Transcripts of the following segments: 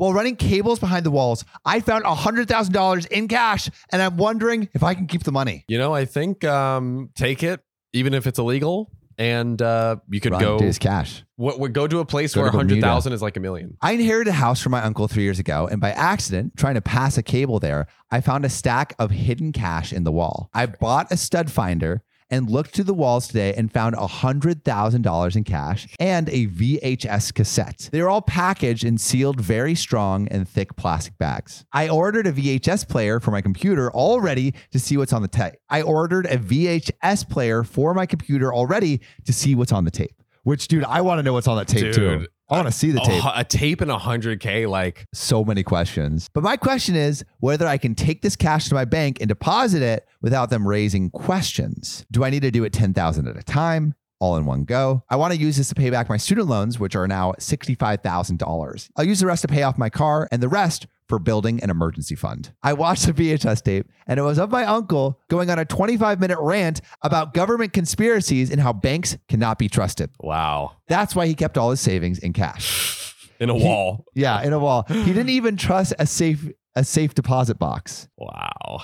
While running cables behind the walls, I found $100,000 in cash and I'm wondering if I can keep the money. You know, I think um, take it, even if it's illegal, and uh, you could Run, go. dude, it's cash. What would go to a place Go where to a hundred Bermuda. thousand is like a million? I inherited a house from my uncle three years ago, and by accident, trying to pass a cable there, I found a stack of hidden cash in the wall. I bought a stud finder and looked through the walls today and found $100,000 in cash and a VHS cassette. They were all packaged and sealed very strong and thick plastic bags. I ordered a VHS player for my computer already to see what's on the tape. I ordered a VHS player for my computer already to see what's on the tape. Which, dude, I want to know what's on that tape too. Dude, I want to see the tape a tape and a hundred k, like so many questions. But my question is whether I can take this cash to my bank and deposit it without them raising questions. Do I need to do it 10,000 at a time? All in one go. I want to use this to pay back my student loans, which are now $65,000. I'll use the rest to pay off my car and the rest for building an emergency fund. I watched the VHS tape and it was of my uncle going on a 25 minute rant about government conspiracies and how banks cannot be trusted. wow, That's why he kept all his savings in cash. in a He- wall. Yeah, in a wall. He didn't even trust a safe a safe deposit box. Wow.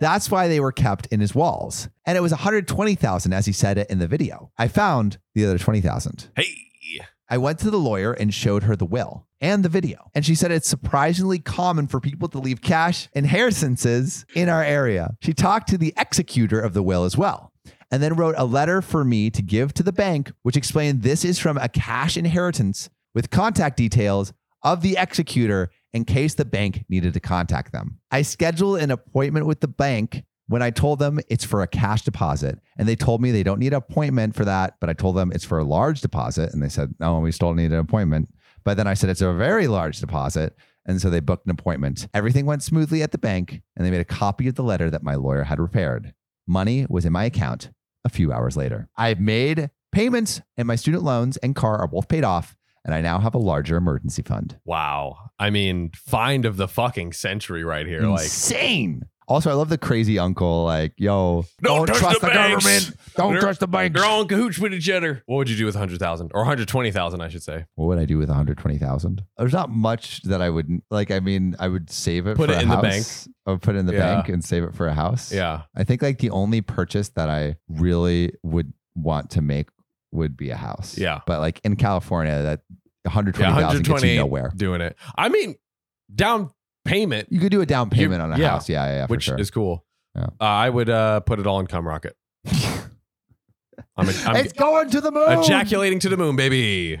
That's why they were kept in his walls. And it was 120,000 as he said it in the video. I found the other 20,000. Hey, I went to the lawyer and showed her the will and the video. And she said it's surprisingly common for people to leave cash inheritances in our area. She talked to the executor of the will as well. And then wrote a letter for me to give to the bank, which explained this is from a cash inheritance with contact details of the executor in case the bank needed to contact them. I scheduled an appointment with the bank when I told them it's for a cash deposit. And they told me they don't need an appointment for that, but I told them it's for a large deposit. And they said, no, we still need an appointment. But then I said it's a very large deposit. And so they booked an appointment. Everything went smoothly at the bank, and they made a copy of the letter that my lawyer had prepared. Money was in my account a few hours later. I've made payments, and my student loans and car are both paid off. And I now have a larger emergency fund. wow. I mean, find of the fucking century right here. Like, Insane. Also, I love the crazy uncle, like, yo, Don't don't, trust the the, government. Don't They're- trust the banks. they're all in cahoots with each other. What would you do with hundred thousand or one hundred twenty thousand? I should say. What would I do with 120,000? There's not much that I would like. I mean, I would save it Put for it a in the house. I would oh, put it in the Yeah. bank and save it for a house. Yeah. I think like the only purchase that I really would want to make would be a house. Yeah. But like in California, that Yeah. 120,000 gets 120 you nowhere. doing it. I mean, down payment, You could do a down payment on a yeah, house. Yeah, yeah, yeah for which sure. is cool. Yeah. Uh, I would uh, put it all in cum rocket. I'm, a, I'm it's going to the moon. ejaculating to the moon, baby.